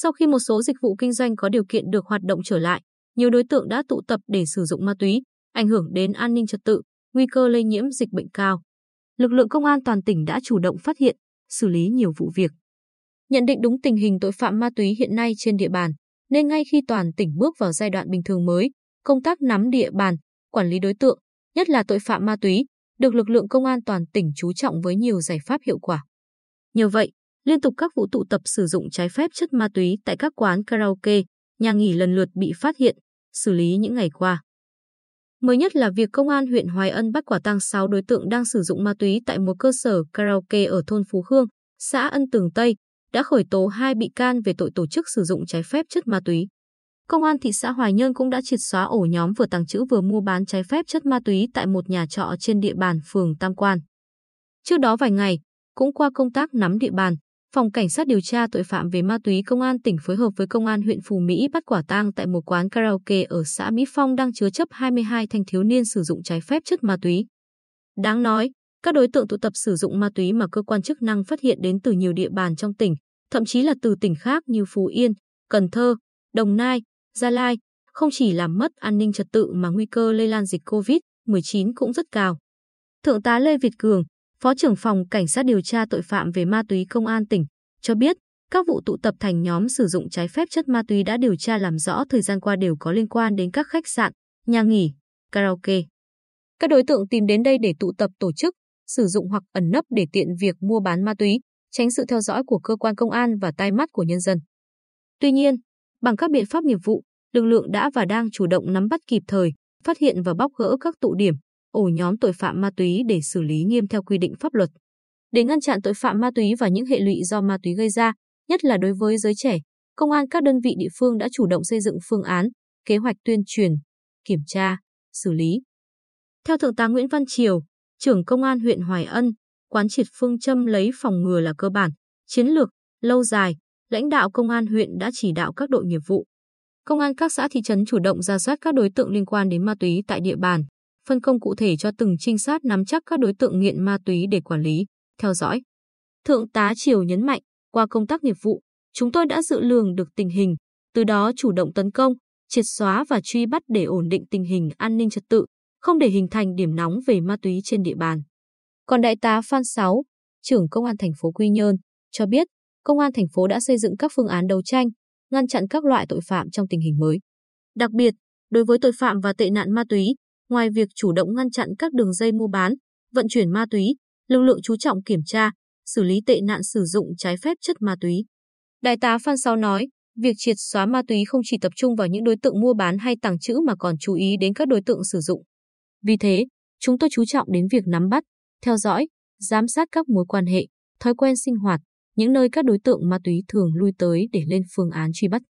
Sau khi một số dịch vụ kinh doanh có điều kiện được hoạt động trở lại, nhiều đối tượng đã tụ tập để sử dụng ma túy, ảnh hưởng đến an ninh trật tự, nguy cơ lây nhiễm dịch bệnh cao. Lực lượng công an toàn tỉnh đã chủ động phát hiện, xử lý nhiều vụ việc. Nhận định đúng tình hình tội phạm ma túy hiện nay trên địa bàn, nên ngay khi toàn tỉnh bước vào giai đoạn bình thường mới, công tác nắm địa bàn, quản lý đối tượng, nhất là tội phạm ma túy, được lực lượng công an toàn tỉnh chú trọng với nhiều giải pháp hiệu quả. Nhờ vậy, liên tục các vụ tụ tập sử dụng trái phép chất ma túy tại các quán karaoke, nhà nghỉ lần lượt bị phát hiện, xử lý những ngày qua. Mới nhất là việc công an huyện Hoài Ân bắt quả tang 6 đối tượng đang sử dụng ma túy tại một cơ sở karaoke ở thôn Phú Hương, xã Ân Tường Tây, đã khởi tố hai bị can về tội tổ chức sử dụng trái phép chất ma túy. Công an thị xã Hoài Nhơn cũng đã triệt xóa ổ nhóm vừa tàng trữ vừa mua bán trái phép chất ma túy tại một nhà trọ trên địa bàn phường Tam Quan. Trước đó vài ngày, cũng qua công tác nắm địa bàn, Phòng Cảnh sát điều tra tội phạm về ma túy Công an tỉnh phối hợp với Công an huyện Phù Mỹ bắt quả tang tại một quán karaoke ở xã Mỹ Phong đang chứa chấp 22 thanh thiếu niên sử dụng trái phép chất ma túy. Đáng nói, các đối tượng tụ tập sử dụng ma túy mà cơ quan chức năng phát hiện đến từ nhiều địa bàn trong tỉnh, thậm chí là từ tỉnh khác như Phú Yên, Cần Thơ, Đồng Nai, Gia Lai, không chỉ làm mất an ninh trật tự mà nguy cơ lây lan dịch COVID-19 cũng rất cao. Thượng tá Lê Việt Cường, Phó trưởng phòng Cảnh sát điều tra tội phạm về ma túy Công an tỉnh, cho biết các vụ tụ tập thành nhóm sử dụng trái phép chất ma túy đã điều tra làm rõ thời gian qua đều có liên quan đến các khách sạn, nhà nghỉ, karaoke. Các đối tượng tìm đến đây để tụ tập tổ chức, sử dụng hoặc ẩn nấp để tiện việc mua bán ma túy, tránh sự theo dõi của cơ quan công an và tai mắt của nhân dân. Tuy nhiên, bằng các biện pháp nghiệp vụ, lực lượng đã và đang chủ động nắm bắt kịp thời, phát hiện và bóc gỡ các tụ điểm, ổ nhóm tội phạm ma túy để xử lý nghiêm theo quy định pháp luật. Để ngăn chặn tội phạm ma túy và những hệ lụy do ma túy gây ra, nhất là đối với giới trẻ, công an các đơn vị địa phương đã chủ động xây dựng phương án, kế hoạch tuyên truyền, kiểm tra, xử lý. Theo Thượng tá Nguyễn Văn Triều, trưởng công an huyện Hoài Ân, quán triệt phương châm lấy phòng ngừa là cơ bản, chiến lược, lâu dài, lãnh đạo công an huyện đã chỉ đạo các đội nghiệp vụ. Công an các xã thị trấn chủ động ra soát các đối tượng liên quan đến ma túy tại địa bàn, phân công cụ thể cho từng trinh sát nắm chắc các đối tượng nghiện ma túy để quản lý, theo dõi. Thượng tá Triều nhấn mạnh, qua công tác nghiệp vụ, chúng tôi đã dự lường được tình hình, từ đó chủ động tấn công, triệt xóa và truy bắt để ổn định tình hình an ninh trật tự, không để hình thành điểm nóng về ma túy trên địa bàn. Còn đại tá Phan Sáu, trưởng công an thành phố Quy Nhơn, cho biết, công an thành phố đã xây dựng các phương án đấu tranh, ngăn chặn các loại tội phạm trong tình hình mới. Đặc biệt, đối với tội phạm và tệ nạn ma túy, Ngoài việc chủ động ngăn chặn các đường dây mua bán, vận chuyển ma túy, lực lượng chú trọng kiểm tra, xử lý tệ nạn sử dụng trái phép chất ma túy. Đại tá Phan Sáu nói, việc triệt xóa ma túy không chỉ tập trung vào những đối tượng mua bán hay tàng trữ mà còn chú ý đến các đối tượng sử dụng. Vì thế, chúng tôi chú trọng đến việc nắm bắt, theo dõi, giám sát các mối quan hệ, thói quen sinh hoạt, những nơi các đối tượng ma túy thường lui tới để lên phương án truy bắt.